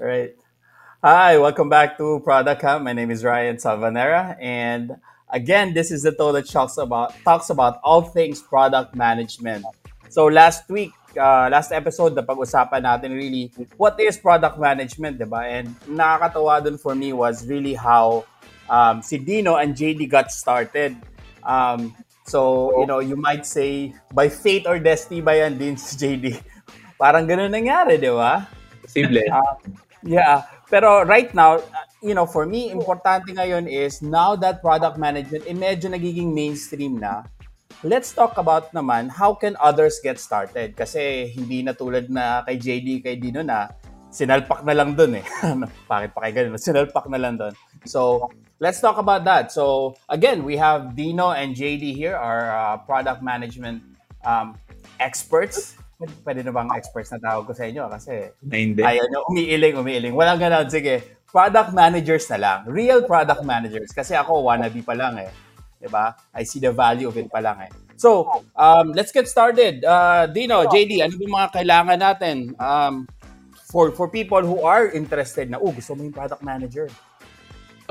Right. Hi, welcome back to Product Hub. My name is Ryan Salvanera, and again, this is the that talks about talks about all things product management. So last week, uh, last episode, the pag-usapan natin really what is product management, diba? And nakakatawa dun for me was really how um, si Dino and JD got started. Um, so, you know, you might say, by fate or destiny ba yan din si JD? Parang ganun nangyari, di ba? Posible. Uh, yeah. Pero right now, uh, you know, for me, importante ngayon is now that product management eh, medyo nagiging mainstream na, let's talk about naman how can others get started. Kasi hindi na tulad na kay JD, kay Dino na sinalpak na lang dun eh. Bakit pa kay ganun? Sinalpak na lang dun. So, let's talk about that. So, again, we have Dino and JD here, our uh, product management um, experts. Pwede na bang experts na tawag ko sa inyo? Kasi hindi. ayaw nyo, umiiling, umiiling. Walang ganun. Sige, product managers na lang. Real product managers. Kasi ako, wannabe pa lang eh. Diba? I see the value of it pa lang eh. So, um, let's get started. Uh, Dino, JD, ano ba mga kailangan natin um, for for people who are interested na, oh, gusto mo yung product manager?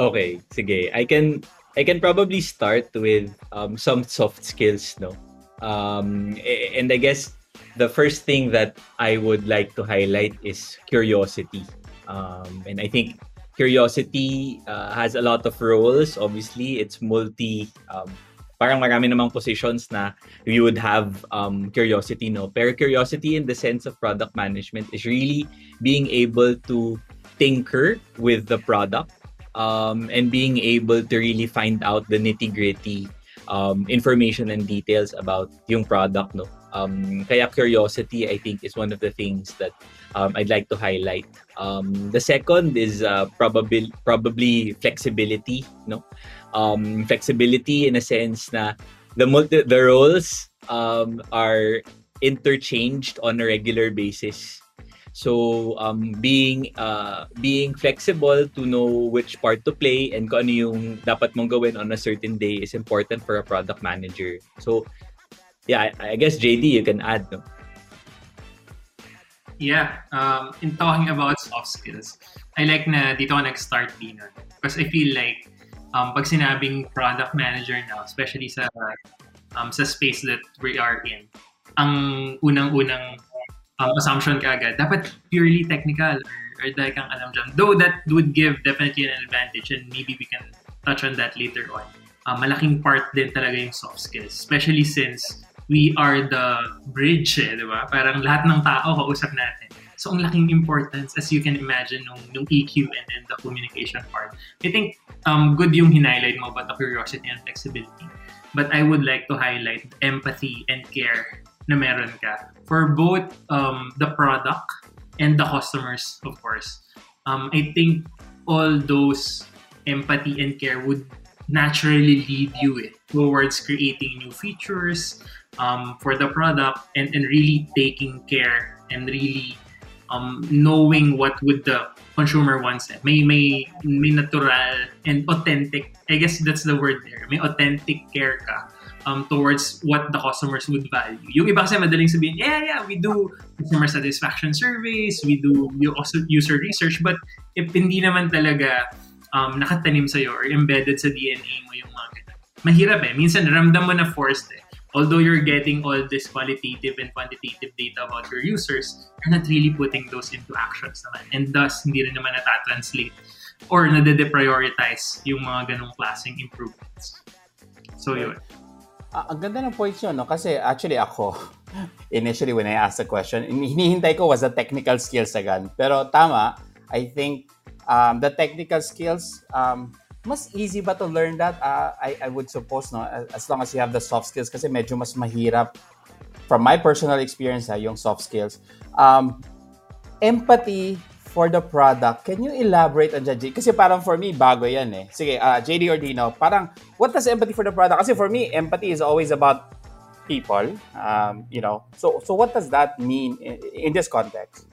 Okay, sige. I can I can probably start with um, some soft skills, no. Um, and I guess the first thing that I would like to highlight is curiosity. Um, and I think curiosity uh, has a lot of roles. Obviously, it's multi. Um, parang marami namang positions na you would have um, curiosity, no? Pero curiosity in the sense of product management is really being able to tinker with the product um, and being able to really find out the nitty gritty um, information and details about yung product no um, kaya curiosity I think is one of the things that um, I'd like to highlight. Um, the second is uh, probably probably flexibility no? Um, flexibility in a sense na the multi- the roles um, are interchanged on a regular basis. So um, being uh, being flexible to know which part to play and kung ano yung dapat mong gawin on a certain day is important for a product manager. So yeah, I, guess JD you can add. No? Yeah, um, in talking about soft skills, I like na dito ako nag-start din because I feel like um, pag sinabing product manager now, especially sa um, sa space that we are in, ang unang-unang um, assumption ka agad, dapat purely technical or, or dahil kang alam dyan. Though that would give definitely an advantage and maybe we can touch on that later on. Uh, malaking part din talaga yung soft skills. Especially since we are the bridge eh, di ba? Parang lahat ng tao kausap natin. So, ang laking importance, as you can imagine, nung, nung EQ and then the communication part. I think um, good yung hinighlight mo about the curiosity and flexibility. But I would like to highlight empathy and care na meron ka for both um, the product and the customers, of course. Um, I think all those empathy and care would naturally lead you eh, towards creating new features um, for the product and, and really taking care and really um, knowing what would the consumer wants. May, may, may natural and authentic, I guess that's the word there, may authentic care ka um, towards what the customers would value. Yung iba kasi madaling sabihin, yeah, yeah, we do customer satisfaction surveys, we do also user research, but if hindi naman talaga um, nakatanim sa'yo or embedded sa DNA mo yung mahirap eh. Minsan ramdam mo na forced eh. Although you're getting all this qualitative and quantitative data about your users, you're not really putting those into actions naman. And thus, hindi rin naman natatranslate or nade-deprioritize yung mga ganong klaseng improvements. So, yun. Uh, ang ganda ng points yun, no? Kasi actually ako, initially when I asked the question, hinihintay ko was the technical skills agad. Pero tama, I think um, the technical skills, um, mas easy ba to learn that? Uh, I, I would suppose, no? As long as you have the soft skills kasi medyo mas mahirap from my personal experience, ha, yung soft skills. Um, empathy for the product, can you elaborate on that, Kasi parang for me, bago yan eh. Sige, uh, JD or Dino, parang what does empathy for the product? Kasi for me, empathy is always about people. Um, you know, so so what does that mean in, in this context?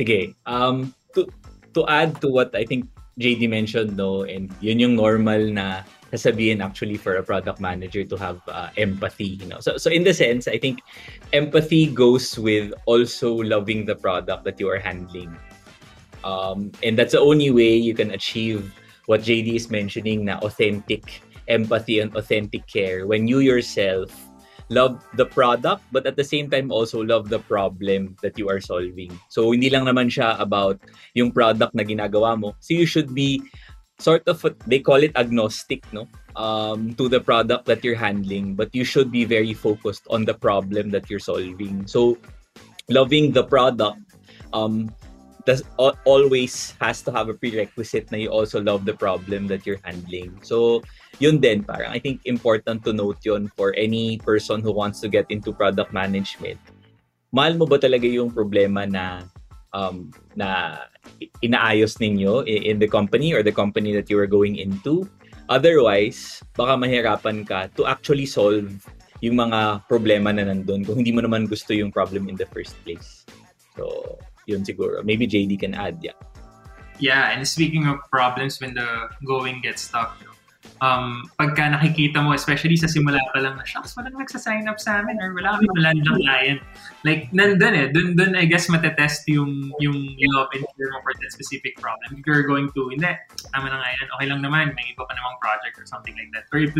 Sige, um, to, to add to what I think JD mentioned, no, and yun yung normal na sasabihin actually for a product manager to have uh, empathy you know? So so in the sense i think empathy goes with also loving the product that you are handling. Um, and that's the only way you can achieve what JD is mentioning na authentic empathy and authentic care when you yourself love the product but at the same time also love the problem that you are solving. So hindi lang naman siya about yung product na ginagawa mo. So you should be sort of they call it agnostic no um, to the product that you're handling but you should be very focused on the problem that you're solving so loving the product um, does always has to have a prerequisite na you also love the problem that you're handling. So, yun din, parang I think important to note yun for any person who wants to get into product management. Mahal mo ba talaga yung problema na um, na inaayos ninyo in the company or the company that you are going into? Otherwise, baka mahirapan ka to actually solve yung mga problema na nandun kung hindi mo naman gusto yung problem in the first place. So, yun siguro. Maybe JD can add, yeah. Yeah, and speaking of problems when the going gets tough, um, pagka nakikita mo, especially sa simula pa lang shucks, walang nagsa-sign up sa amin or wala kami malandang client. Like, nandun eh. Dun, dun I guess, matetest yung, yung love and care mo for that specific problem. If you're going to, hindi, tama na nga yan, okay lang naman, may iba pa namang project or something like that. Or if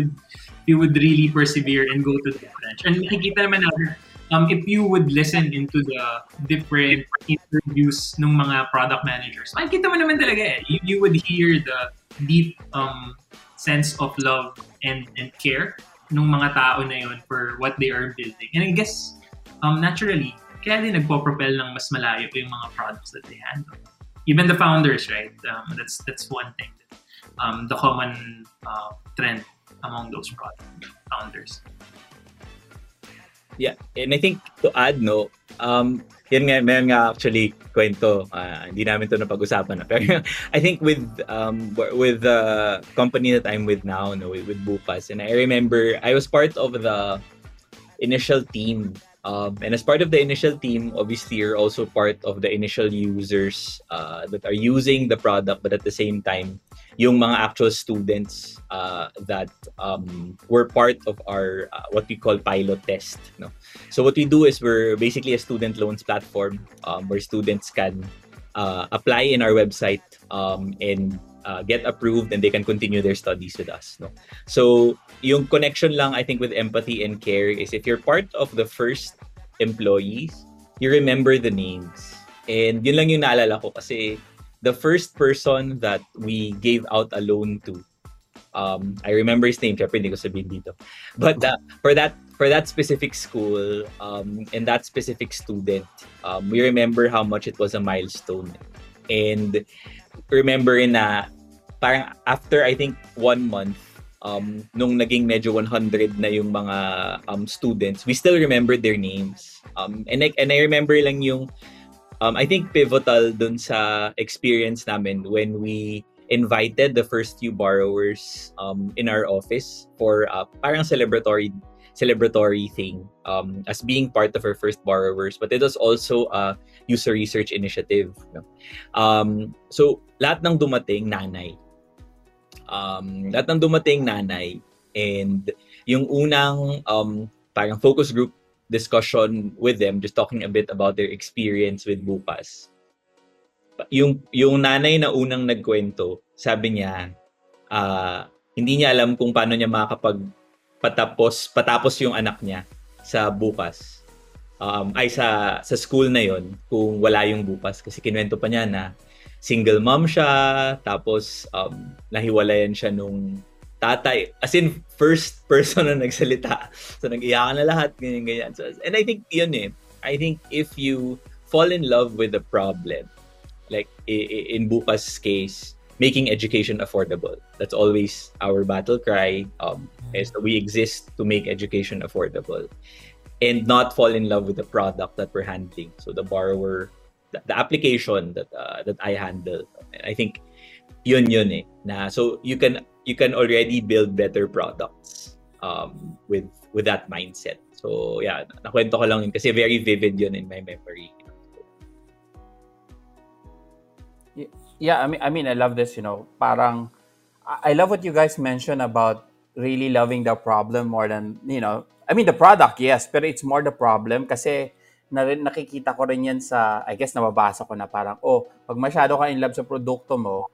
you would really persevere and go to the branch. And nakikita naman natin, um, if you would listen into the different interviews ng mga product managers, makikita mo naman talaga eh. You, you would hear the deep um, sense of love and, and care ng mga tao na yun for what they are building. And I guess, um, naturally, kaya din nagpo-propel ng mas malayo yung mga products that they handle. Even the founders, right? Um, that's that's one thing. That, um, the common uh, trend among those product founders. Yeah, and I think to add, no, um, yan nga, may nga actually kwento, uh, hindi namin to napag-usapan na. Pero I think with um, with the company that I'm with now, no, with, Bukas, and I remember I was part of the initial team. Um, and as part of the initial team, obviously you're also part of the initial users uh, that are using the product, but at the same time, yung mga actual students uh, that um, were part of our uh, what we call pilot test. No? So what we do is we're basically a student loans platform um, where students can uh, apply in our website um, and uh, get approved and they can continue their studies with us. No? So yung connection lang I think with empathy and care is if you're part of the first employees, you remember the names. And yun lang yung naalala ko kasi the first person that we gave out a loan to um, I remember his name, syempre hindi ko sabihin dito. But uh, for that for that specific school um, and that specific student, um, we remember how much it was a milestone. And remember na parang after I think one month, um, nung naging medyo 100 na yung mga um, students, we still remember their names. Um, and, I, and I remember lang yung um, I think pivotal dun sa experience namin when we invited the first few borrowers um, in our office for uh, parang celebratory celebratory thing um, as being part of our first borrowers. But it was also a user research initiative um, so lahat ng dumating nanay um, lahat ng dumating nanay and yung unang um, parang focus group discussion with them, just talking a bit about their experience with Bukas. Yung, yung nanay na unang nagkwento, sabi niya, uh, hindi niya alam kung paano niya makakapag patapos, patapos yung anak niya sa Bukas. Um, ay sa sa school na yon kung wala yung bukas kasi kinuwento pa niya na single mom siya tapos um, nahiwalayan siya nung tatay, as in first person na nagsalita. So nag-iyakan na lahat, ganyan, ganyan. So, and I think yun eh. I think if you fall in love with the problem, like in Bukas case, making education affordable. That's always our battle cry. Um, is that we exist to make education affordable, and not fall in love with the product that we're handling. So the borrower, the, application that uh, that I handle, I think, yun yun eh. Na so you can you can already build better products um, with with that mindset. So yeah, nakwento ko lang yun kasi very vivid yun in my memory. Yeah, I mean I mean I love this, you know, parang I love what you guys mentioned about really loving the problem more than, you know, I mean the product, yes, but it's more the problem kasi na nakikita ko rin yan sa, I guess nababasa ko na parang, oh, pag masyado ka in love sa produkto mo,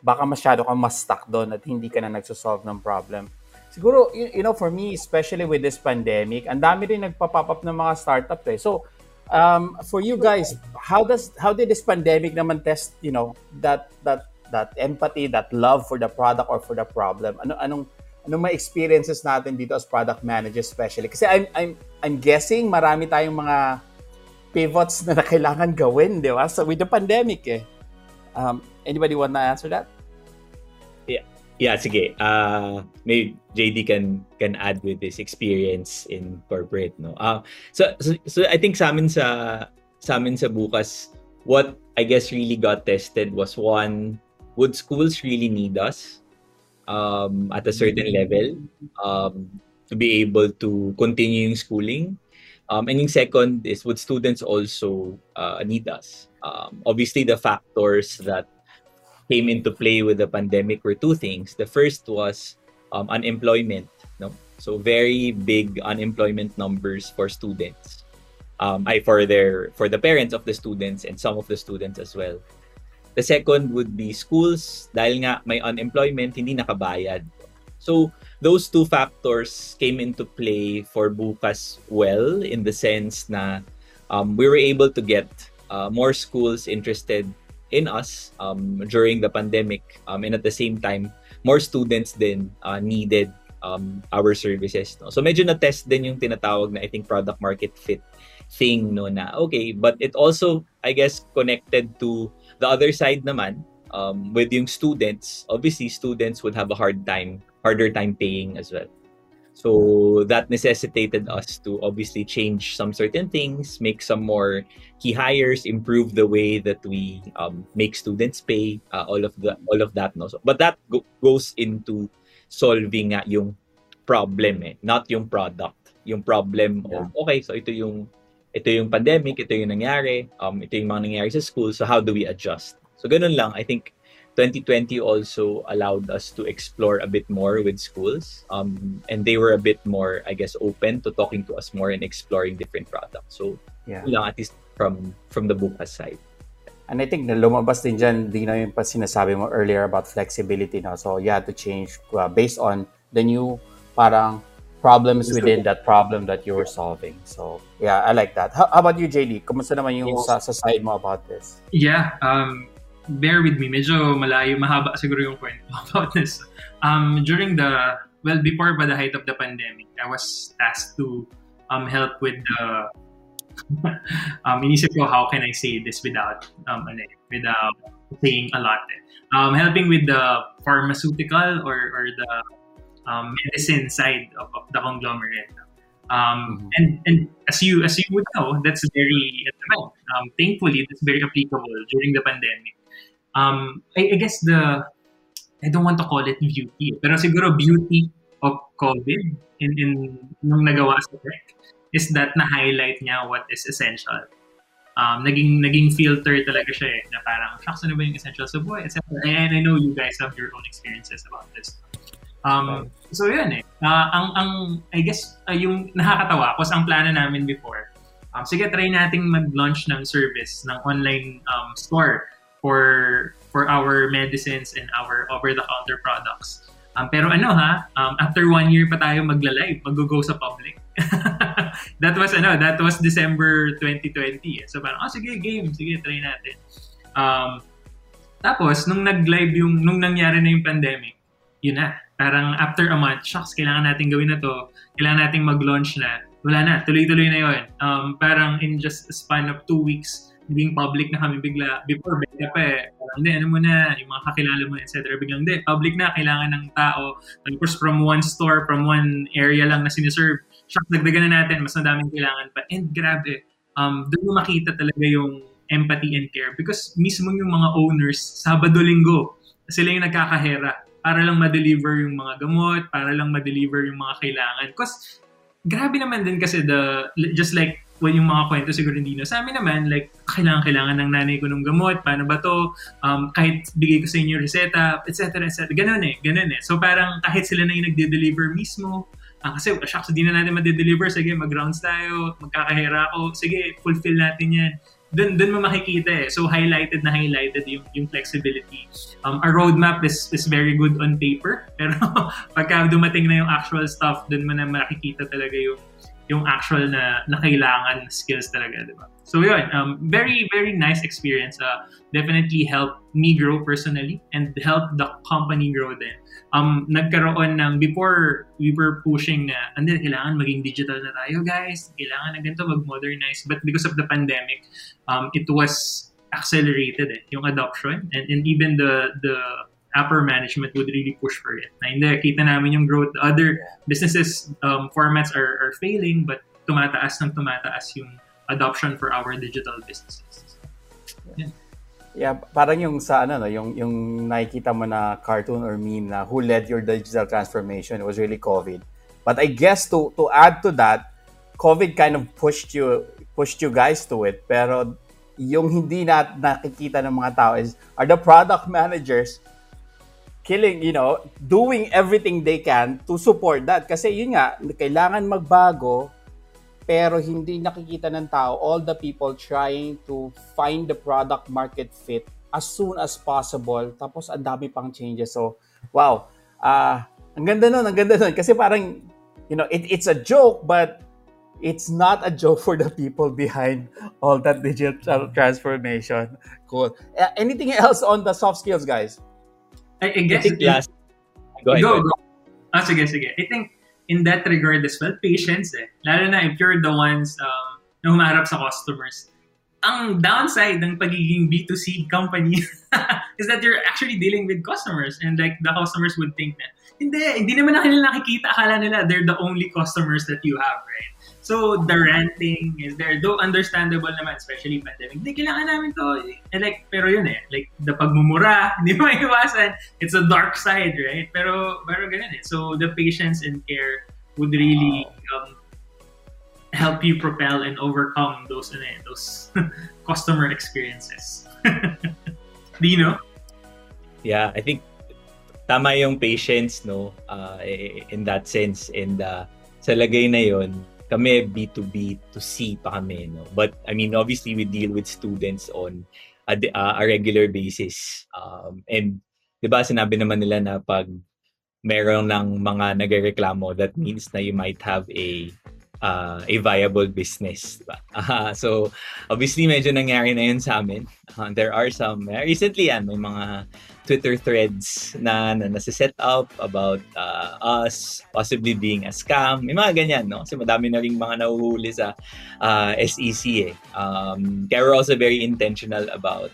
baka masyado kang mas stuck doon at hindi ka na nagsosolve ng problem. Siguro, you, you know, for me, especially with this pandemic, ang dami rin nagpa-pop up ng mga startup eh. So, um, for you guys, how does how did this pandemic naman test, you know, that that that empathy, that love for the product or for the problem? Ano anong anong mga experiences natin dito as product managers especially? Kasi I'm I'm I'm guessing marami tayong mga pivots na, na kailangan gawin, di ba? So with the pandemic eh. Um, anybody want to answer that? Yeah. Yeah, sige. Uh, maybe JD can can add with this experience in corporate, no. Uh, so, so so I think sa amin sa sa amin sa bukas what I guess really got tested was one would schools really need us um, at a certain level um, to be able to continue schooling um, and yung second is would students also uh, need us um, obviously the factors that came into play with the pandemic were two things. The first was um, unemployment. No, so very big unemployment numbers for students. Um, I for their for the parents of the students and some of the students as well. The second would be schools dahil nga may unemployment hindi nakabayad. So those two factors came into play for Bukas well in the sense na um, we were able to get uh, more schools interested in us um, during the pandemic um, and at the same time more students then uh, needed um, our services no so medyo na test din yung tinatawag na I think product market fit thing no na okay but it also I guess connected to the other side naman um, with yung students obviously students would have a hard time harder time paying as well so that necessitated us to obviously change some certain things, make some more key hires, improve the way that we um, make students pay, uh, all of the all of that. No, so, but that go- goes into solving nga yung problem, eh, not yung product. Yung problem yeah. of okay, so ito yung ito yung pandemic, ito yung nangyari, um, ito yung mga nangyari sa school. So how do we adjust? So ganun lang. I think 2020 also allowed us to explore a bit more with schools. Um, and they were a bit more, I guess, open to talking to us more and exploring different products. So, yeah. lang, at least from from the Bukas side. And I think na lumabas din dyan, di na yung pa sinasabi mo earlier about flexibility. No? So you had to change uh, based on the new parang problems within that problem that you were solving. So yeah, I like that. How, how about you, JD? Kumusta naman yung yes. sa, sa side mo about this? Yeah, um, bear with me. Medyo malayo, mahaba siguro yung kwento about this. Um, during the, well, before by the height of the pandemic, I was tasked to um, help with the, um, inisip ko, how can I say this without, um, without saying a lot. Eh. Um, helping with the pharmaceutical or, or the um, medicine side of, of the conglomerate. Um, mm-hmm. and, and as you as you would know, that's very um, thankfully that's very applicable during the pandemic um, I, I guess the, I don't want to call it beauty, pero siguro beauty of COVID in, in nung nagawa sa tech is that na-highlight niya what is essential. Um, naging naging filter talaga siya eh, na parang, shucks, ano ba yung essential sa buhay, etc. And I know you guys have your own experiences about this. Um, so yun eh. Uh, ang, ang, I guess, uh, yung nakakatawa, kasi ang plano namin before, um, sige, try nating mag-launch ng service, ng online um, store for for our medicines and our over-the-counter products. Um, pero ano ha, um, after one year pa tayo magla-live, mag-go sa public. that was ano, that was December 2020. So parang, oh sige, game, sige, try natin. Um, tapos, nung nag-live yung, nung nangyari na yung pandemic, yun na. Parang after a month, shucks, kailangan natin gawin na to. Kailangan natin mag-launch na. Wala na, tuloy-tuloy na yun. Um, parang in just a span of two weeks, naging public na kami bigla. Before, bigla pa eh. Hindi, ano mo na, yung mga kakilala mo, etc. Biglang, hindi, public na, kailangan ng tao. Tapos from one store, from one area lang na siniserve, shock, dagdagan na natin, mas madaming kailangan pa. And grabe, um, doon makita talaga yung empathy and care. Because mismo yung mga owners, Sabado-Linggo, sila yung nagkakahera para lang ma-deliver yung mga gamot, para lang ma-deliver yung mga kailangan. Because grabe naman din kasi the, just like well, yung mga kwento siguro hindi na. Sa amin naman, like, kailangan-kailangan ng nanay ko ng gamot, paano ba to, um, kahit bigay ko sa inyo reseta, etc. etc. Ganun eh, ganun eh. So parang kahit sila na yung nagde-deliver mismo, ah, kasi shucks, di na natin ma-deliver, sige, mag-rounds tayo, magkakahira ako, sige, fulfill natin yan. Doon, doon mo makikita eh. So, highlighted na highlighted yung, yung flexibility. Um, our roadmap is, is very good on paper, pero pagka dumating na yung actual stuff, doon mo na makikita talaga yung yung actual na, na kailangan skills talaga, di ba? So yun, um, very, very nice experience. Uh, definitely helped me grow personally and help the company grow din. Um, nagkaroon ng, before we were pushing na, hindi, kailangan maging digital na tayo, guys. Kailangan na ganito mag-modernize. But because of the pandemic, um, it was accelerated eh, yung adoption and, and even the the upper management would really push for it. Na hindi, kita namin yung growth. Other businesses um, formats are, are failing but tumataas ng tumataas yung adoption for our digital businesses. Yeah. Yeah, parang yung sa ano no, yung yung nakikita mo na cartoon or meme na who led your digital transformation it was really COVID. But I guess to to add to that, COVID kind of pushed you pushed you guys to it. Pero yung hindi na nakikita ng mga tao is are the product managers killing, you know, doing everything they can to support that. Kasi yun nga, kailangan magbago, pero hindi nakikita ng tao all the people trying to find the product market fit as soon as possible. Tapos ang dami pang changes. So, wow. Uh, ang ganda nun, ang ganda nun. Kasi parang, you know, it, it's a joke, but it's not a joke for the people behind all that digital transformation. Cool. Uh, anything else on the soft skills, guys? I, I guess... I think last... Go ahead. Go, go. Ah, sige, sige. I think in that regard as well, patience eh. Lalo na if you're the ones um, na humarap sa customers. Ang downside ng pagiging B2C company is that you're actually dealing with customers and like the customers would think na, hindi, hindi naman na nila nakikita. Akala nila they're the only customers that you have, right? So, the ranting is there. Though understandable naman, especially pandemic. Hindi, kailangan namin to. And like, pero yun eh. Like, the pagmumura, hindi mo iwasan. It's a dark side, right? Pero, pero ganun eh. So, the patience and care would really um, help you propel and overcome those ano, eh, those customer experiences. Do you know? Yeah, I think tama yung patience no uh, in that sense and uh, sa lagay na yon kami B2B to C pa kami no? But I mean obviously we deal with students on a, uh, a regular basis. Um, and 'di ba sinabi naman nila na pag meron ng mga nagrereklamo that means na you might have a uh, a viable business. Uh, so, obviously, medyo nangyari na yun sa amin. Uh, there are some, uh, recently yan, may mga Twitter threads na, na nasa-set up about uh, us possibly being a scam. May mga ganyan, no? Kasi madami na rin mga nahuhuli sa uh, SEC eh. Um, kaya we're also very intentional about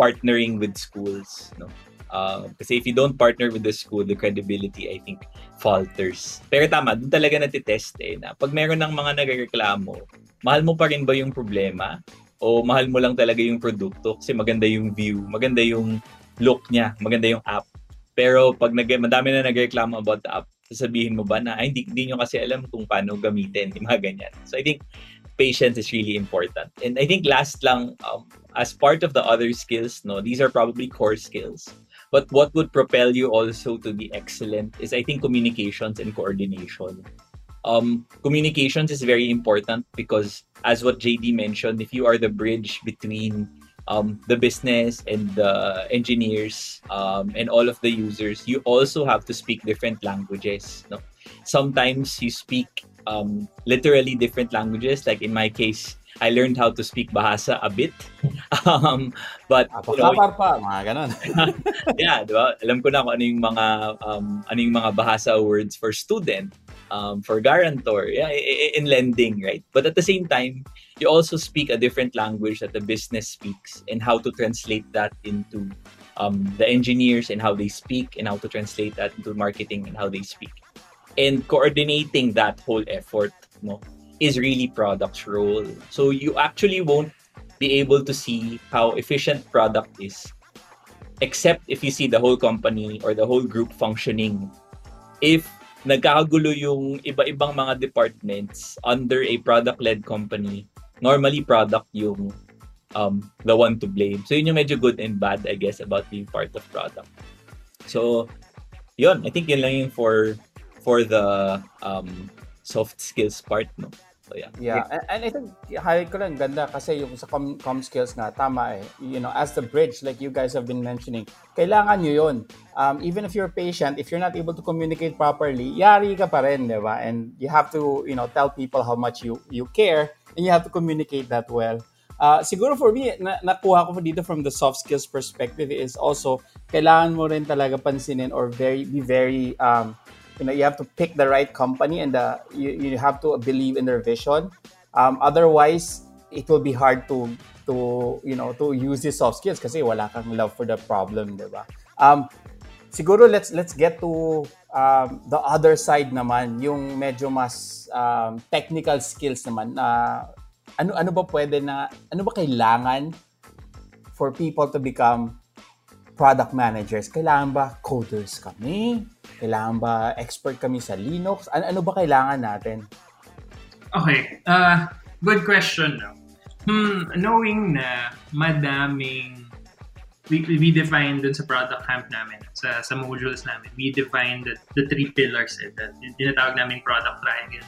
partnering with schools, no? Uh, kasi if you don't partner with the school, the credibility, I think, falters. Pero tama, doon talaga natitest eh, na pag meron ng mga nagreklamo, mahal mo pa rin ba yung problema? O mahal mo lang talaga yung produkto kasi maganda yung view, maganda yung look niya, maganda yung app. Pero pag nag madami na nagreklamo about the app, sasabihin mo ba na, ay, hindi, hindi nyo kasi alam kung paano gamitin, yung mga ganyan. So I think patience is really important. And I think last lang, um, as part of the other skills, no, these are probably core skills But what would propel you also to be excellent is, I think, communications and coordination. Um, communications is very important because, as what JD mentioned, if you are the bridge between um, the business and the engineers um, and all of the users, you also have to speak different languages. No? Sometimes you speak um, literally different languages. Like in my case, I learned how to speak Bahasa a bit. Um, but you know, pa, mga ganun. yeah, di ba? Alam ko na kung ano yung mga um, ano yung mga Bahasa words for student, um, for guarantor, yeah, in lending, right? But at the same time, you also speak a different language that the business speaks and how to translate that into um, the engineers and how they speak and how to translate that into marketing and how they speak. And coordinating that whole effort, no? Is really product's role. So you actually won't be able to see how efficient product is except if you see the whole company or the whole group functioning. If nagkakagulo yung iba-ibang mga departments under a product-led company, normally product yung um, the one to blame. So yun yung medyo good and bad, I guess, about being part of product. So, yun. I think yun lang yung for for the um, soft skills part, no? So, yeah. Yeah, and, and I think highlight ko lang ganda kasi yung sa com, com skills nga tama eh. You know, as the bridge like you guys have been mentioning, kailangan nyo yun. Um, even if you're patient, if you're not able to communicate properly, yari ka pa rin, di ba? And you have to, you know, tell people how much you you care and you have to communicate that well. Uh, siguro for me, na, nakuha ko dito from the soft skills perspective is also kailangan mo rin talaga pansinin or very be very um, you know you have to pick the right company and the, you, you have to believe in their vision. Um, otherwise it will be hard to to you know to use these soft skills kasi wala kang love for the problem di ba? Um, siguro let's let's get to um, the other side naman yung medyo mas um, technical skills naman na ano ano ba pwede na ano ba kailangan for people to become product managers, kailangan ba coders kami? Kailangan ba expert kami sa Linux? Ano, ano ba kailangan natin? Okay. Uh, good question. Hmm, knowing na madaming we, we define dun sa product camp namin, sa, sa modules namin, we define the, the three pillars eh, that tinatawag namin product triangle,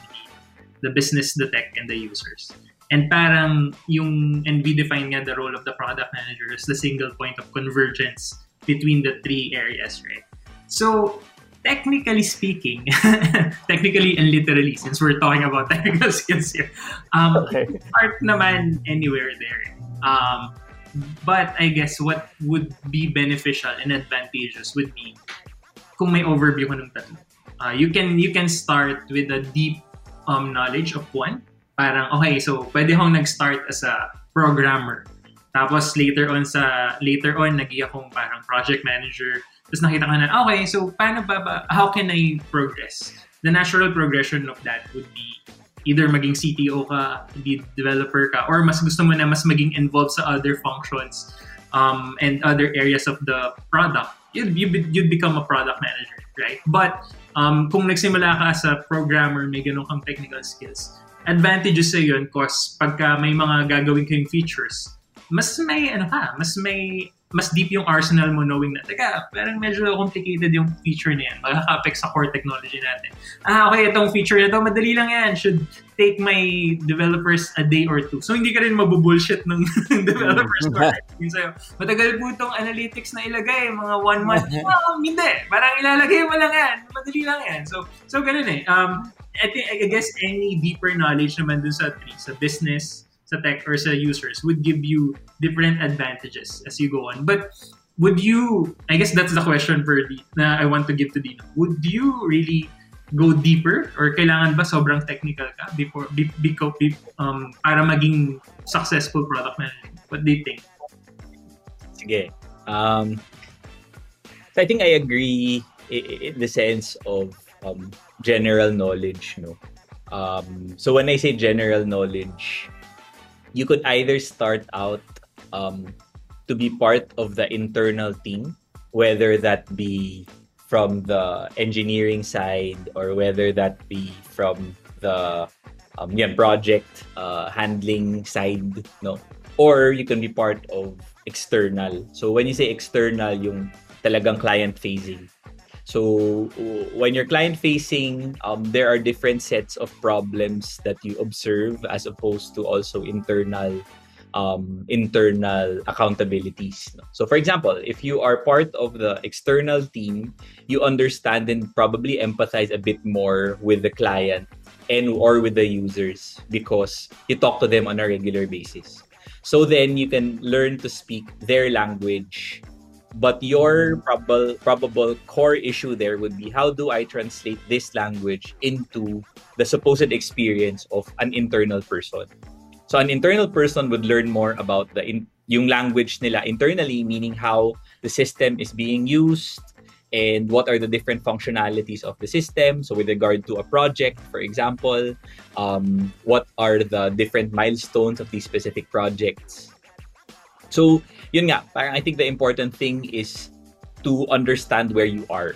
the business, the tech, and the users. And parang yung, and we define nga the role of the product manager as the single point of convergence between the three areas, right? So, technically speaking, technically and literally, since we're talking about technical skills here, um, okay. start naman anywhere there. Um, but I guess what would be beneficial and advantageous would be kung may overview ka ng tatlo. Uh, you can you can start with a deep um, knowledge of one parang, okay, so pwede akong nag-start as a programmer. Tapos later on sa, later on, naging akong parang project manager. Tapos nakita ko na, okay, so paano ba, ba, how can I progress? The natural progression of that would be either maging CTO ka, lead developer ka, or mas gusto mo na mas maging involved sa other functions um, and other areas of the product, you'd, you'd, you'd become a product manager, right? But um, kung nagsimula ka as a programmer, may ganun kang technical skills, advantages sa yun cause pagka may mga gagawin kayong features, mas may ano ka, mas may mas deep yung arsenal mo knowing na, teka, parang medyo complicated yung feature na yan. Magkaka-affect sa core technology natin. Ah, okay, itong feature na to, madali lang yan. Should take my developers a day or two. So, hindi ka rin mabubullshit ng developers ko. Yung sa'yo, matagal po itong analytics na ilagay, mga one month. Wow, hindi. Parang ilalagay mo lang yan. Madali lang yan. So, so ganun eh. Um, I think, I guess any deeper knowledge naman dun sa sa business, sa tech or sa users would give you different advantages as you go on. But would you, I guess that's the question for D, na I want to give to Dino. Would you really go deeper or kailangan ba sobrang technical ka before be, be, be, um, para maging successful product manager? What do you think? Sige. Um, so I think I agree in the sense of um, general knowledge, no. Um, so when I say general knowledge, you could either start out um, to be part of the internal team, whether that be from the engineering side or whether that be from the um, yeah, project uh, handling side, no? Or you can be part of external. So when you say external, yung talagang client facing. So when you're client facing, um, there are different sets of problems that you observe as opposed to also internal um, internal accountabilities. So for example, if you are part of the external team, you understand and probably empathize a bit more with the client and or with the users because you talk to them on a regular basis. So then you can learn to speak their language but your probable probable core issue there would be how do I translate this language into the supposed experience of an internal person. So an internal person would learn more about the in, yung language nila internally, meaning how the system is being used and what are the different functionalities of the system. So with regard to a project, for example, um, what are the different milestones of these specific projects? So yun nga, parang I think the important thing is to understand where you are.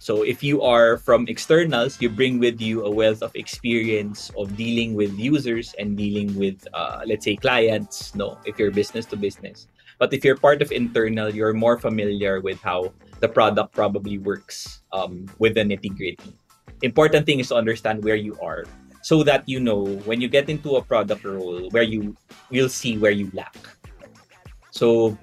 So if you are from externals, you bring with you a wealth of experience of dealing with users and dealing with, uh, let's say, clients. No, if you're business to business. But if you're part of internal, you're more familiar with how the product probably works um, with the nitty gritty. important thing is to understand where you are so that you know when you get into a product role where you will see where you lack. So,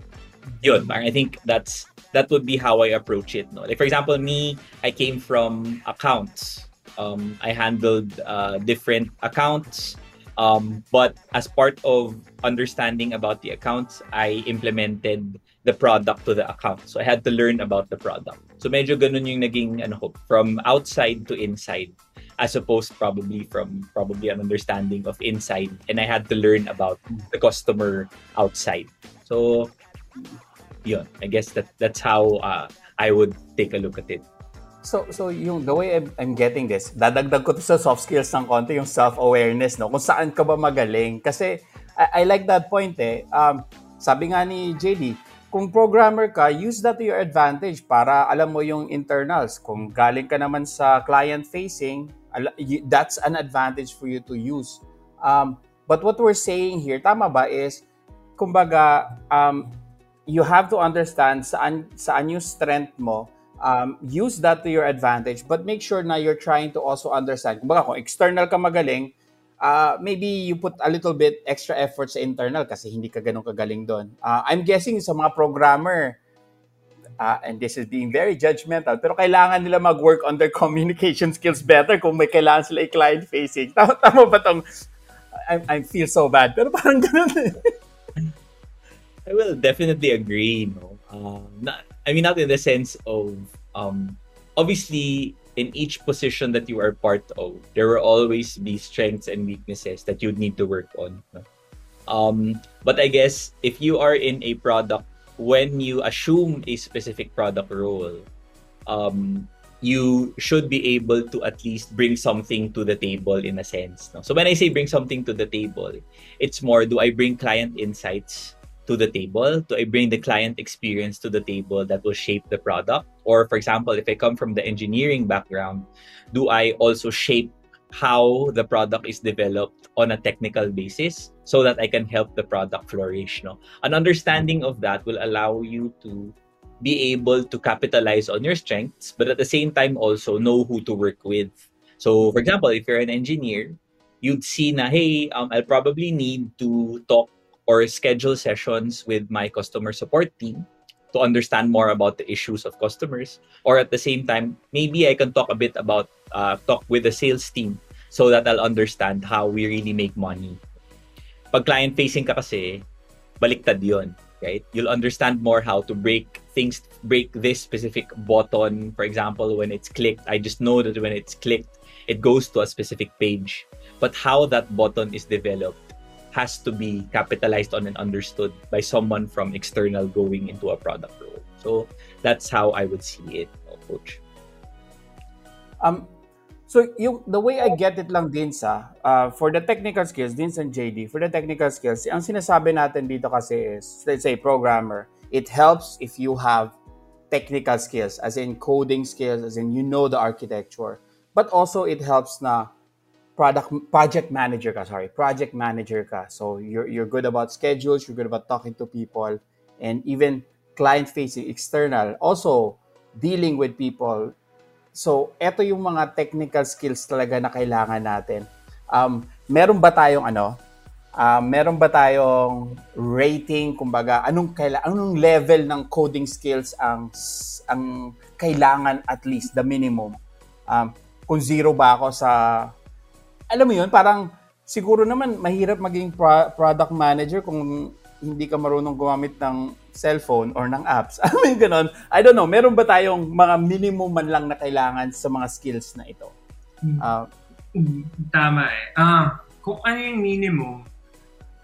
yun, I think that's that would be how I approach it. No, like for example, me, I came from accounts. Um, I handled uh, different accounts, um, but as part of understanding about the accounts, I implemented the product to the account. So I had to learn about the product. So medyo ganun yung naging ano from outside to inside as opposed probably from probably an understanding of inside and I had to learn about the customer outside. So yun, I guess that that's how uh, I would take a look at it. So, so yung the way I'm, getting this, dadagdag ko to sa soft skills ng konti, yung self-awareness, no? Kung saan ka ba magaling. Kasi I, I like that point eh. Um, sabi nga ni JD, kung programmer ka, use that to your advantage para alam mo yung internals. Kung galing ka naman sa client-facing, that's an advantage for you to use. Um, but what we're saying here, tama ba, is, kumbaga, um, you have to understand saan, saan yung strength mo. Um, use that to your advantage, but make sure na you're trying to also understand. Kumbaga, kung external ka magaling, uh, maybe you put a little bit extra effort sa internal kasi hindi ka ganun kagaling doon. Uh, I'm guessing sa mga programmer, uh, and this is being very judgmental, pero kailangan nila mag-work on their communication skills better kung may kailangan sila i-client facing. Tama, tama ba tong I, I feel so bad, pero parang ganun eh. I will definitely agree. No, uh, not, I mean not in the sense of um, obviously in each position that you are part of, there will always be strengths and weaknesses that you need to work on. No? Um, but I guess if you are in a product, when you assume a specific product role, um, you should be able to at least bring something to the table in a sense. No? So when I say bring something to the table, it's more do I bring client insights? to the table? Do I bring the client experience to the table that will shape the product? Or, for example, if I come from the engineering background, do I also shape how the product is developed on a technical basis so that I can help the product flourish? No? An understanding of that will allow you to be able to capitalize on your strengths, but at the same time also know who to work with. So, for example, if you're an engineer, you'd see na, hey, um, I'll probably need to talk or schedule sessions with my customer support team to understand more about the issues of customers. Or at the same time maybe i can talk a bit about uh, talk with the sales team so that i'll understand how we really make money. Pag client facing ka kasi baliktad yon right? You'll understand more how to break things break this specific button. For example when it's clicked i just know that when it's clicked it goes to a specific page. But how that button is developed has to be capitalized on and understood by someone from external going into a product role. So that's how I would see it, coach. Um, so yung the way I get it lang din sa uh, for the technical skills din sa JD for the technical skills ang sinasabi natin dito kasi is let's say programmer it helps if you have technical skills as in coding skills as in you know the architecture but also it helps na product project manager ka, sorry, project manager ka. So you're you're good about schedules, you're good about talking to people and even client facing external, also dealing with people. So ito yung mga technical skills talaga na kailangan natin. Um, meron ba tayong ano? Um, meron ba tayong rating kumbaga anong kaila anong level ng coding skills ang ang kailangan at least the minimum um, kung zero ba ako sa alam mo yun, parang siguro naman mahirap maging pro- product manager kung hindi ka marunong gumamit ng cellphone or ng apps. Mo yung ganun? I don't know, meron ba tayong mga minimum man lang na kailangan sa mga skills na ito? Uh, Tama eh. Uh, kung ano yung minimum,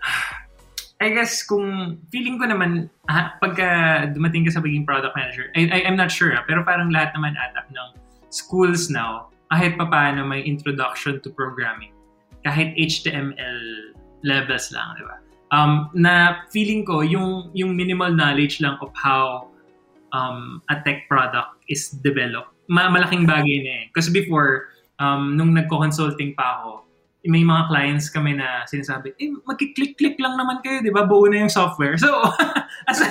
I guess kung feeling ko naman ah, pagka dumating ka sa pagiging product manager, I, I, I'm not sure ah, pero parang lahat naman ata ng schools now kahit pa paano may introduction to programming. Kahit HTML levels lang, di ba? Um, na feeling ko, yung, yung minimal knowledge lang of how um, a tech product is developed, ma- malaking bagay na eh. Kasi before, um, nung nagko-consulting pa ako, may mga clients kami na sinasabi, eh, magkiklik-click lang naman kayo, di ba? Buo na yung software. So, as a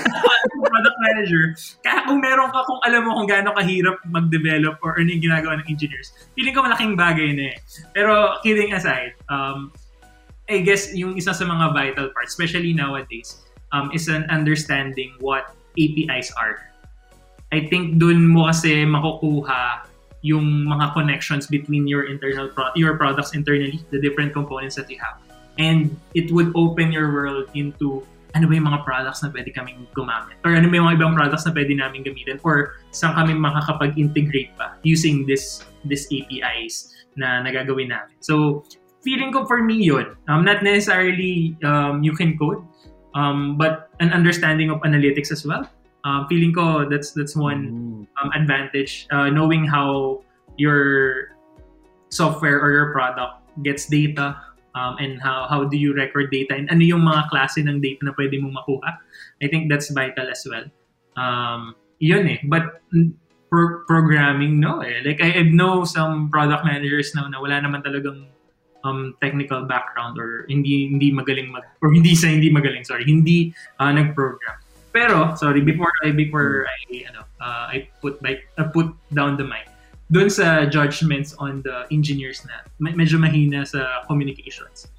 product manager, kaya kung meron ka, kung alam mo kung gaano kahirap mag-develop or ano yung ginagawa ng engineers, feeling ko malaking bagay na eh. Pero, kidding aside, um, I guess yung isa sa mga vital parts, especially nowadays, um, is an understanding what APIs are. I think dun mo kasi makukuha yung mga connections between your internal pro- your products internally, the different components that you have. And it would open your world into ano ba yung mga products na pwede kaming gumamit? Or ano ba yung mga ibang products na pwede namin gamitin? Or saan kami makakapag-integrate pa using this this APIs na nagagawin namin? So, feeling ko for me yun. Um, not necessarily um, you can code, um, but an understanding of analytics as well. Um, feeling ko that's that's one Mm. Um, advantage uh, knowing how your software or your product gets data um, and how how do you record data and ano yung mga klase ng data na pwede mong makuha. I think that's vital as well. Um, yun eh. But mm, pro- programming no eh. Like I, I know some product managers now na wala naman talagang um, technical background or hindi hindi magaling mag or hindi sa hindi magaling sorry hindi uh, nag-program pero sorry before I before I ano uh, I put like I put down the mic doon sa judgments on the engineers na me- medyo mahina sa communications.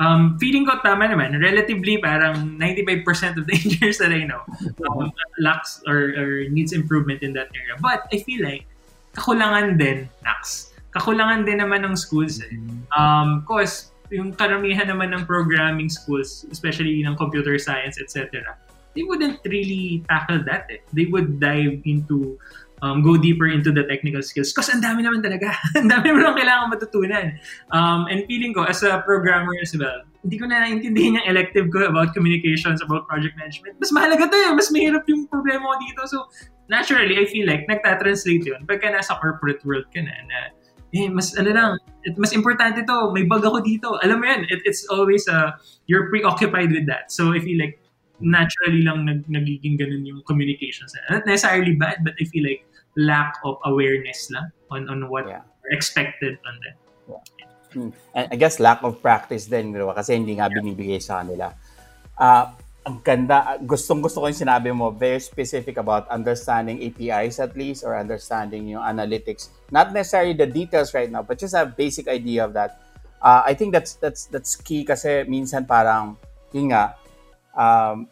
Um, feeling ko tama naman, relatively parang 95% of the engineers that I know um, lacks or, or needs improvement in that area. But I feel like kakulangan din, Nax. Kakulangan din naman ng schools eh. Um, cause yung karamihan naman ng programming schools, especially ng computer science, etc., they wouldn't really tackle that eh. They would dive into um, go deeper into the technical skills. Kasi ang dami naman talaga. ang dami lang kailangan matutunan. Um, and feeling ko, as a programmer as well, hindi ko na naintindihan yung elective ko about communications, about project management. Mas mahalaga to eh. Mas mahirap yung problema ko dito. So, naturally, I feel like nagtatranslate yun pagka nasa corporate world ka na, na eh, mas ano lang, it, mas importante to, may bug ako dito. Alam mo yan, it, it's always, uh, you're preoccupied with that. So, I feel like, naturally lang nag, nagiging ganun yung communications. Not necessarily bad, but I feel like lack of awareness lang on, on what Yeah. expected on them. Hmm. And I guess lack of practice din, di ba? Kasi hindi nga binibigay sa kanila. Ah, ang ganda, gustong gusto ko yung sinabi mo, very specific about understanding APIs at least or understanding yung analytics. Not necessarily the details right now, but just a basic idea of that. Ah, I think that's that's that's key kasi minsan parang yun nga um,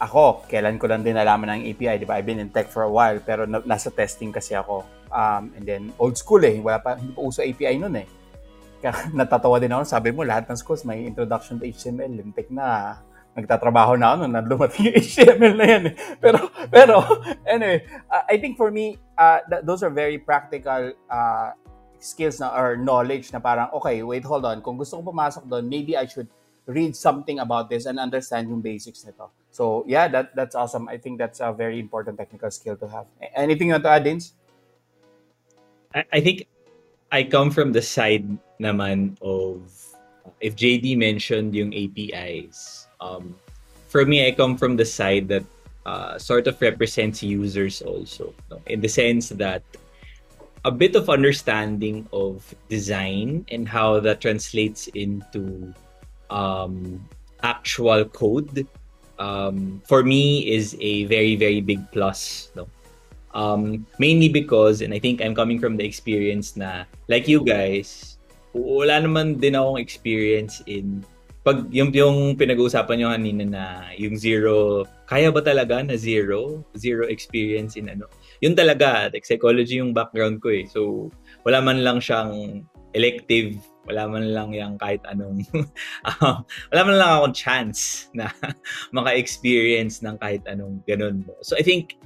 ako, kailan ko lang din nalaman ng API, di ba? I've been in tech for a while, pero na- nasa testing kasi ako. Um, and then, old school eh. Wala pa, hindi pa uso API nun eh. Kaya natatawa din ako, sabi mo, lahat ng schools may introduction to HTML. Lintik na, nagtatrabaho na ako nung dumating yung HTML na yan eh. Pero, pero, anyway, uh, I think for me, uh, th- those are very practical uh, skills na or knowledge na parang, okay, wait, hold on. Kung gusto ko pumasok doon, maybe I should read something about this and understand yung basics nito. So, yeah, that that's awesome. I think that's a very important technical skill to have. Anything you want to add, Dins? I, I think I come from the side naman of if JD mentioned yung APIs. Um, for me, I come from the side that uh, sort of represents users also, no? in the sense that a bit of understanding of design and how that translates into um, actual code um, for me is a very very big plus no? Um, mainly because and I think I'm coming from the experience na like you guys wala naman din akong experience in pag yung yung pinag-uusapan nyo kanina na yung zero kaya ba talaga na zero? Zero experience in ano? Yun talaga like psychology yung background ko eh. So wala man lang siyang elective wala man lang yung kahit anong um, wala man lang akong chance na maka-experience ng kahit anong ganun. So I think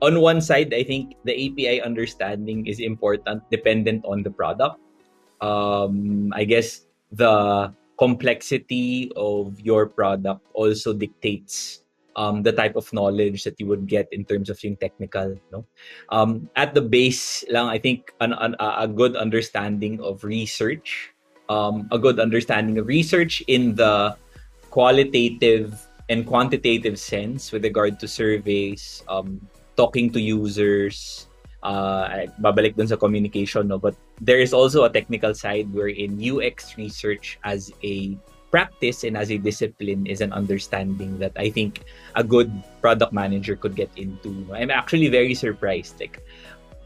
on one side, I think the API understanding is important dependent on the product. Um, I guess the complexity of your product also dictates um, the type of knowledge that you would get in terms of yung technical. No, um, at the base lang, I think an, an, a good understanding of research, um, a good understanding of research in the qualitative and quantitative sense with regard to surveys, um, talking to users, uh, babalik dun sa communication, no? But there is also a technical side wherein UX research as a practice and as a discipline is an understanding that I think a good product manager could get into. I'm actually very surprised. Like,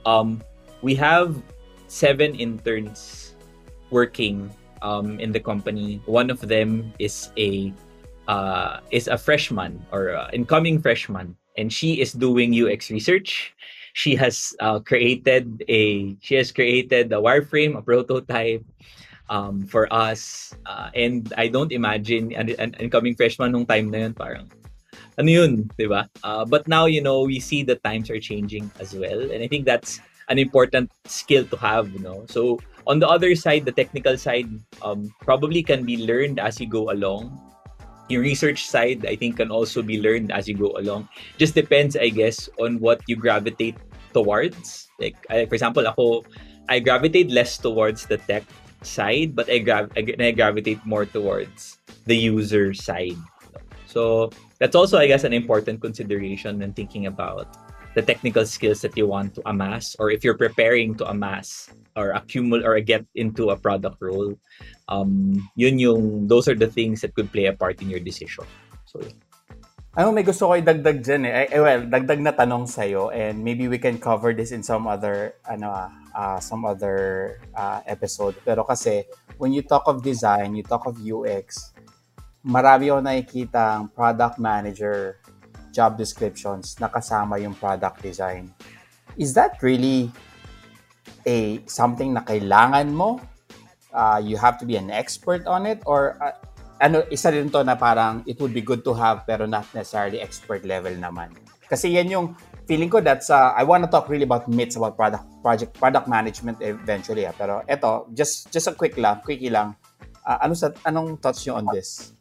um, we have seven interns working um, in the company. One of them is a uh, is a freshman or uh, incoming freshman, and she is doing UX research she has uh, created a she has created a wireframe, a prototype um, for us. Uh, and I don't imagine an, an incoming freshman nung time na yun parang ano yun, di ba? Uh, but now, you know, we see the times are changing as well. And I think that's an important skill to have, you know. So on the other side, the technical side um, probably can be learned as you go along. Your research side, I think, can also be learned as you go along. Just depends, I guess, on what you gravitate towards. Like, I, for example, ako, I gravitate less towards the tech side, but I, grav- I, I gravitate more towards the user side. So that's also, I guess, an important consideration when thinking about the technical skills that you want to amass, or if you're preparing to amass or accumulate or get into a product role. Um, yun yung, those are the things that could play a part in your decision. So, Ano, may gusto ko idagdag dyan eh. eh. well, dagdag na tanong sa'yo and maybe we can cover this in some other, ano, uh, some other uh, episode. Pero kasi, when you talk of design, you talk of UX, marami ako nakikita ang product manager job descriptions na kasama yung product design. Is that really a something na kailangan mo? Uh, you have to be an expert on it or uh, ano, isa rin to na parang it would be good to have pero not necessarily expert level naman. Kasi yan yung feeling ko that's uh, I want to talk really about myths about product project product management eventually ah. pero eto just just a quick lang quickie lang. Uh, ano sa anong thoughts niyo on this?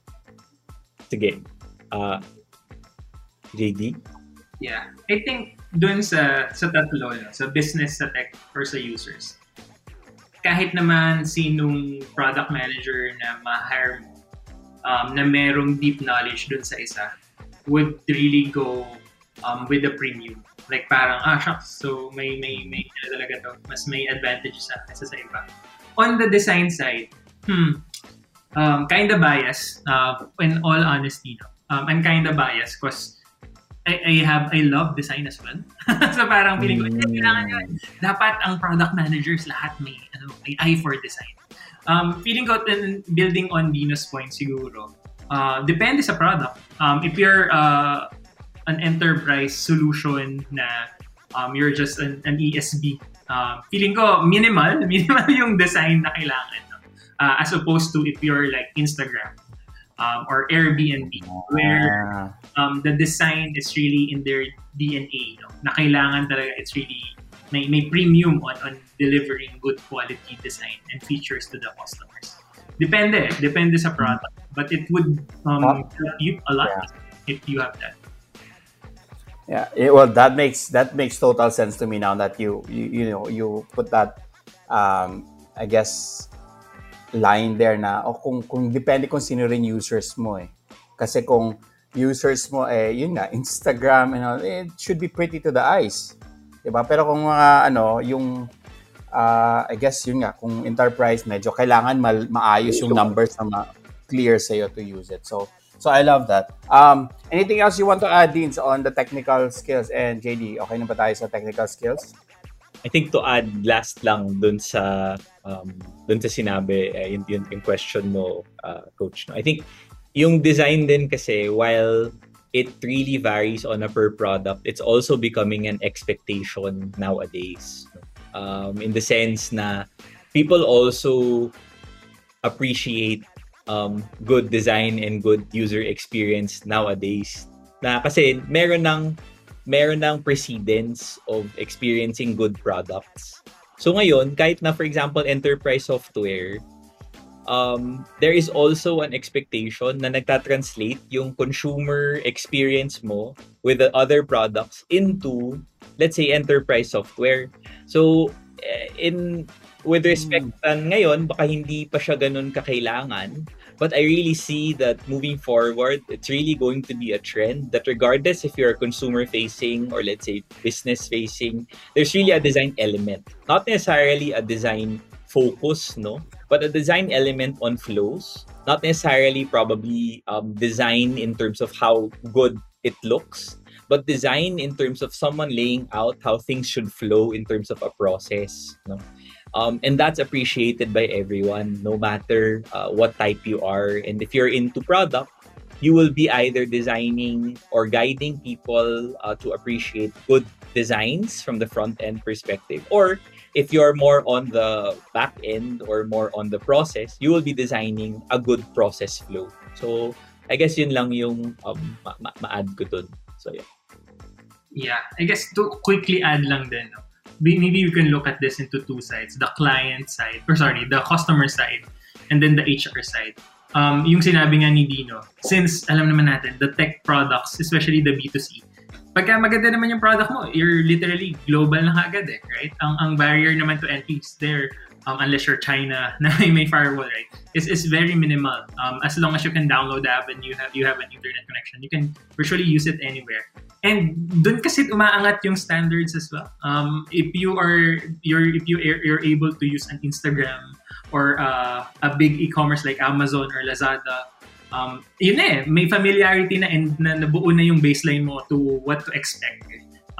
Sige. Uh, JD yeah. I think dun sa sa tatlo sa business sa tech or sa users kahit naman sinong product manager na ma-hire mo um, na merong deep knowledge dun sa isa would really go um, with the premium. Like parang, ah, shucks, so may, may, may, talaga to, mas may advantage sa, sa sa iba. On the design side, hmm, um, kind of biased, uh, in all honesty, no? um, I'm kind of biased because I, I have, I love design as well. so parang feeling ko, mm. kailangan yun. Dapat ang product managers lahat may, ano, may eye for design. Um, feeling ko, building on Dino's point siguro, uh, depende sa product. Um, if you're uh, an enterprise solution na um, you're just an, an ESB, uh, feeling ko minimal, minimal yung design na kailangan. No? Uh, as opposed to if you're like Instagram um, or Airbnb, where ah. um, the design is really in their DNA. No? Na kailangan talaga, it's really may, may premium on, on delivering good quality design and features to the customers. Depende, depende sa product. But it would um, help you a lot yeah. if you have that. Yeah, it, well, that makes that makes total sense to me now that you you, you know you put that, um, I guess, line there na o kung kung depende kung sino rin users mo eh. Kasi kung users mo eh yun nga Instagram and all, it should be pretty to the eyes. Diba? Pero kung mga ano, yung uh, I guess yun nga, kung enterprise, medyo kailangan mal- maayos yung numbers na ma- clear sa'yo to use it. So, so I love that. Um, anything else you want to add, Deans, on the technical skills? And JD, okay na ba tayo sa technical skills? I think to add last lang dun sa um, dun sa sinabi uh, yun, yun, yung question mo uh, coach no? I think yung design din kasi while it really varies on a per product. It's also becoming an expectation nowadays. Um, in the sense na people also appreciate um, good design and good user experience nowadays. Na kasi meron ng meron ng precedence of experiencing good products. So ngayon, kahit na for example enterprise software, um, there is also an expectation na nagta-translate yung consumer experience mo with the other products into, let's say, enterprise software. So, eh, in with respect mm. ngayon, baka hindi pa siya ganun kakailangan. But I really see that moving forward, it's really going to be a trend that regardless if you're consumer facing or let's say business facing, there's really a design element. Not necessarily a design focus, no? But a design element on flows. Not necessarily probably um, design in terms of how good it looks, but design in terms of someone laying out how things should flow in terms of a process. No? Um, and that's appreciated by everyone, no matter uh, what type you are. And if you're into product, you will be either designing or guiding people uh, to appreciate good designs from the front end perspective. Or if you're more on the back end or more on the process, you will be designing a good process flow. So, I guess yun lang yung um, ma- ma-add ko dun. So, yeah. Yeah, I guess to quickly add lang din, no? Maybe you can look at this into two sides, the client side, or sorry, the customer side, and then the HR side. Um, yung sinabi nga ni Dino, since alam naman natin, the tech products, especially the B2C, pagka maganda naman yung product mo, you're literally global na agad eh, right? Ang, ang barrier naman to entry is there, um, unless you're China na may, firewall, right? Is is very minimal. Um, as long as you can download the app and you have you have an internet connection, you can virtually use it anywhere. And doon kasi umaangat yung standards as well. Um, if you are you're if you are, you're able to use an Instagram or uh, a big e-commerce like Amazon or Lazada, um, yun eh, may familiarity na and na nabuo na yung baseline mo to what to expect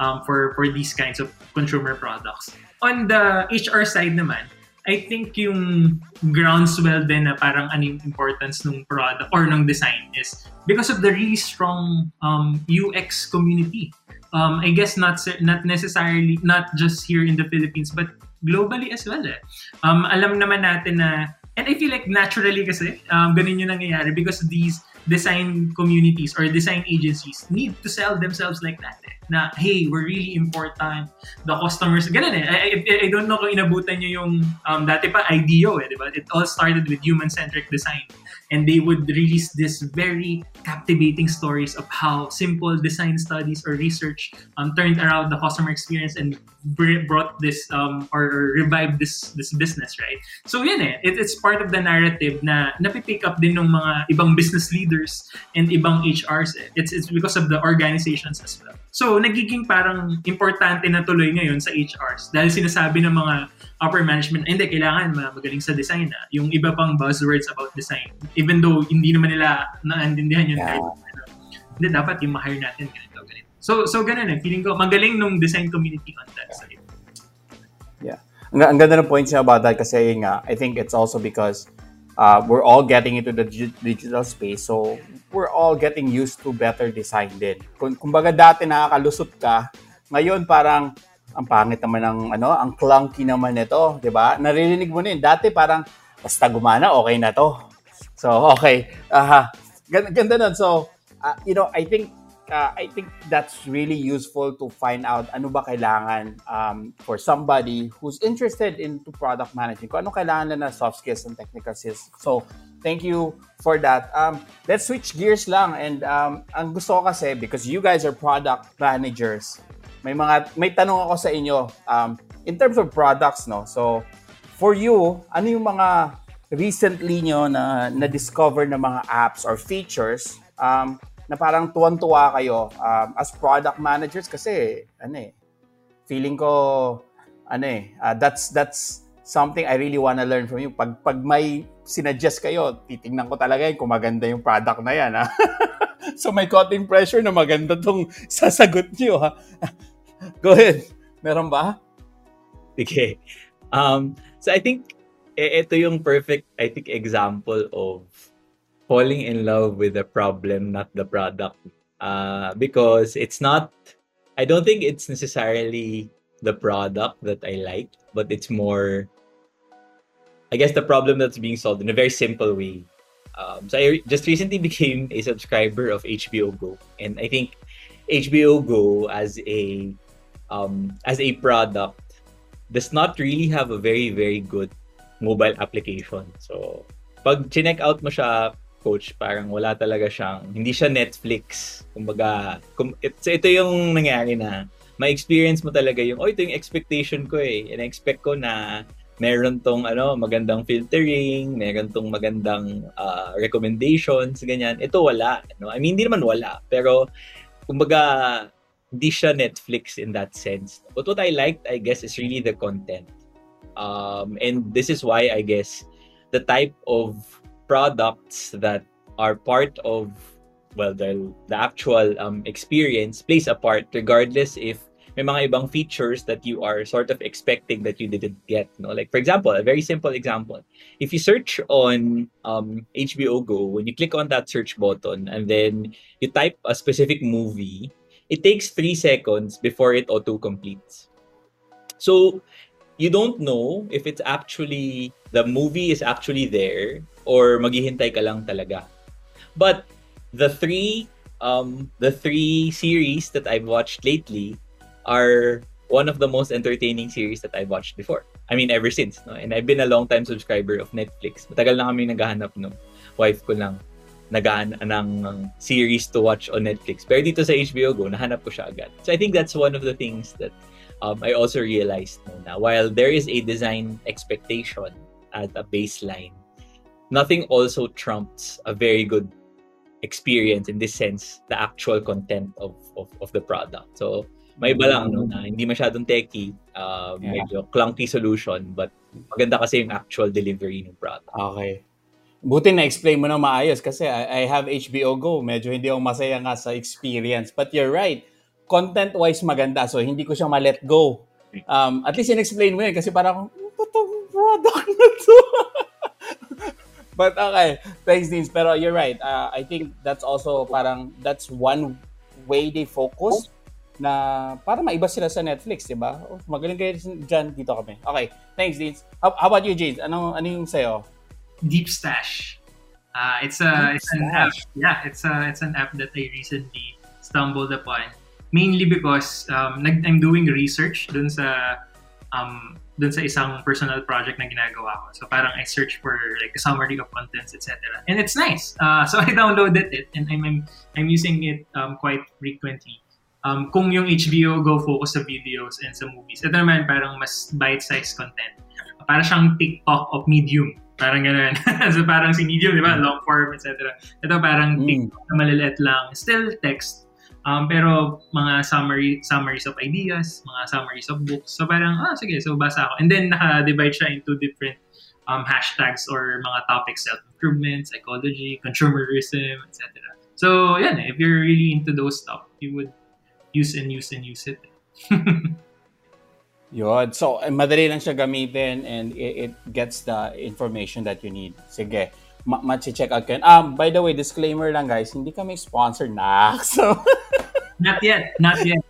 um, for for these kinds of consumer products. On the HR side naman, I think yung groundswell din na parang anong importance ng product or ng design is because of the really strong um, UX community. Um, I guess not not necessarily not just here in the Philippines but globally as well. Eh. Um, alam naman natin na and I feel like naturally kasi um, ganun yung nangyayari because these design communities or design agencies need to sell themselves like that. Eh. Na, hey, we're really important. The customers, ganun eh. I, I, I don't know kung inabutan nyo yung, um, dati pa IDEO eh, di ba? It all started with human-centric design. And they would release this very captivating stories of how simple design studies or research um, turned around the customer experience and brought this um, or revived this this business, right? So yun eh, it, it's part of the narrative na napipick up din ng mga ibang business leaders and ibang HRs. Eh. It's, it's because of the organizations as well. So nagiging parang importante na tuloy ngayon sa HRs dahil sinasabi ng mga upper management, hindi, kailangan magaling sa design na. Yung iba pang buzzwords about design. Even though hindi naman nila naintindihan yung yeah. term. Ano, hindi, dapat yung ma-hire natin ganito, ganito. So, so ganun eh. Feeling ko, magaling nung design community on that side. Yeah. Ang, ang ganda ng point niya about that kasi nga, I think it's also because uh, we're all getting into the digital space. So, we're all getting used to better design din. Kung, kumbaga dati nakakalusot ka, ngayon parang ang pangit naman ng ano, ang clunky naman nito, 'di ba? Naririnig mo din dati parang basta gumana, okay na 'to. So, okay. Aha. Ganda, ganda nun. So, uh, you know, I think uh, I think that's really useful to find out ano ba kailangan um, for somebody who's interested into product management. Kung ano kailangan na soft skills and technical skills. So, thank you for that. Um, let's switch gears lang. And um, ang gusto ko kasi, because you guys are product managers, may mga may tanong ako sa inyo um, in terms of products no? So for you ano yung mga recently nyo na na-discover na mga apps or features um, na parang tuwan-tuwa kayo um, as product managers? Kasi ano eh feeling ko ano eh uh, that's that's something I really wanna learn from you. Pag pag may sinuggest kayo titingnan ko talaga yun kung maganda yung product na yan ha? So may konting pressure na maganda tong sasagot niyo ha Go ahead. Meron ba? Okay. Um, so I think ito yung perfect, I think, example of falling in love with the problem, not the product. Uh, because it's not, I don't think it's necessarily the product that I like, but it's more, I guess, the problem that's being solved in a very simple way. Um, so I just recently became a subscriber of HBO Go, and I think HBO Go as a um, as a product does not really have a very very good mobile application. So pag chinek out mo siya coach, parang wala talaga siyang, hindi siya Netflix. Kumbaga, kum, it, ito yung nangyari na, ma-experience mo talaga yung, oh, ito yung expectation ko eh. And expect ko na meron tong ano, magandang filtering, meron tong magandang uh, recommendations, ganyan. Ito wala. No? I mean, hindi naman wala. Pero, kumbaga, hindi siya Netflix in that sense. But what I liked, I guess, is really the content. Um, and this is why, I guess, the type of products that are part of, well, the, the actual um, experience plays a part regardless if may mga ibang features that you are sort of expecting that you didn't get. No? Like, for example, a very simple example. If you search on um, HBO Go, when you click on that search button and then you type a specific movie, it takes three seconds before it auto-completes. So, you don't know if it's actually, the movie is actually there or maghihintay ka lang talaga. But the three um the three series that I've watched lately are one of the most entertaining series that I've watched before. I mean, ever since. No? And I've been a long-time subscriber of Netflix. Matagal na kami naghahanap no. Wife ko lang nagaan ng series to watch on Netflix. Pero dito sa HBO Go, nahanap ko siya agad. So I think that's one of the things that um, I also realized no, na while there is a design expectation at a baseline, nothing also trumps a very good experience in this sense, the actual content of, of, of the product. So may iba lang no, na hindi masyadong techy, uh, yeah. medyo clunky solution, but maganda kasi yung actual delivery ng product. Okay. Buti na-explain mo na maayos kasi I, I have HBO Go. Medyo hindi ako masaya nga sa experience. But you're right. Content-wise maganda. So, hindi ko siya ma-let go. Um, at least in-explain mo yun kasi parang, ano product na to? But okay, thanks Deans. Pero you're right. Uh, I think that's also parang, that's one way they focus na para maiba sila sa Netflix, di ba? Oh, magaling kayo dyan, dito kami. Okay, thanks, Deans. How, how about you, James? Ano, ano yung sa'yo? Deep Stash. Uh, it's a Deep it's an app. Yeah, it's a it's an app that I recently stumbled upon. Mainly because um, nag, I'm doing research dun sa um, dun sa isang personal project na ginagawa ko. So parang I search for like a summary of contents, etc. And it's nice. Uh, so I downloaded it and I'm I'm, I'm using it um, quite frequently um, kung yung HBO Go focus sa videos and sa movies, ito naman parang mas bite-sized content. Para siyang TikTok of medium. Parang gano'n. so parang si medium, di ba? Long form, etc. Ito parang mm. TikTok na maliliit lang. Still text. Um, pero mga summary summaries of ideas, mga summaries of books. So parang, ah, sige, so basa ako. And then naka-divide siya into different um, hashtags or mga topics, self-improvement, psychology, consumerism, etc. So, yan, if you're really into those stuff, you would use and use and use it. Yun. So, eh, madali lang siya gamitin and it, it gets the information that you need. Sige. Ma- check out kayo. Um, by the way, disclaimer lang guys, hindi kami sponsored na. So, not yet. Not yet.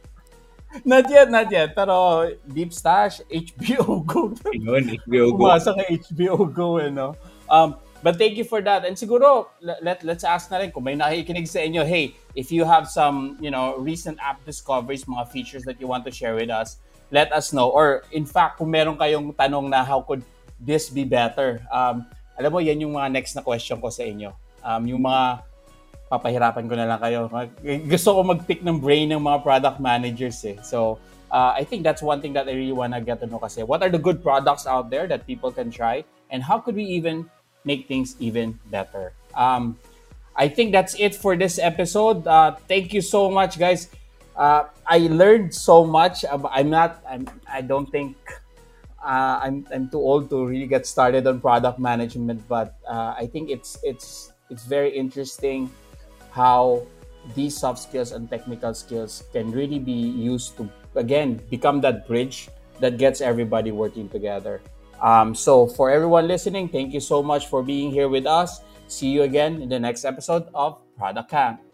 not yet, not yet. Pero Deep Stash, HBO Go. Yun, HBO Go. Umasa ka HBO Go, eh, no? Um, But thank you for that. And siguro, let, let's ask na rin kung may nakikinig sa inyo, hey, if you have some, you know, recent app discoveries, mga features that you want to share with us, let us know. Or in fact, kung meron kayong tanong na how could this be better, um, alam mo, yan yung mga next na question ko sa inyo. Um, yung mga papahirapan ko na lang kayo. Gusto ko mag-pick ng brain ng mga product managers eh. So, uh, I think that's one thing that I really want to get to know kasi what are the good products out there that people can try and how could we even make things even better. Um, I think that's it for this episode. Uh, thank you so much, guys. Uh, I learned so much. I'm not. I'm. I don't think. Uh, I'm. I'm too old to really get started on product management, but uh, I think it's it's it's very interesting how these soft skills and technical skills can really be used to again become that bridge that gets everybody working together. Um, so, for everyone listening, thank you so much for being here with us. See you again in the next episode of Product Camp.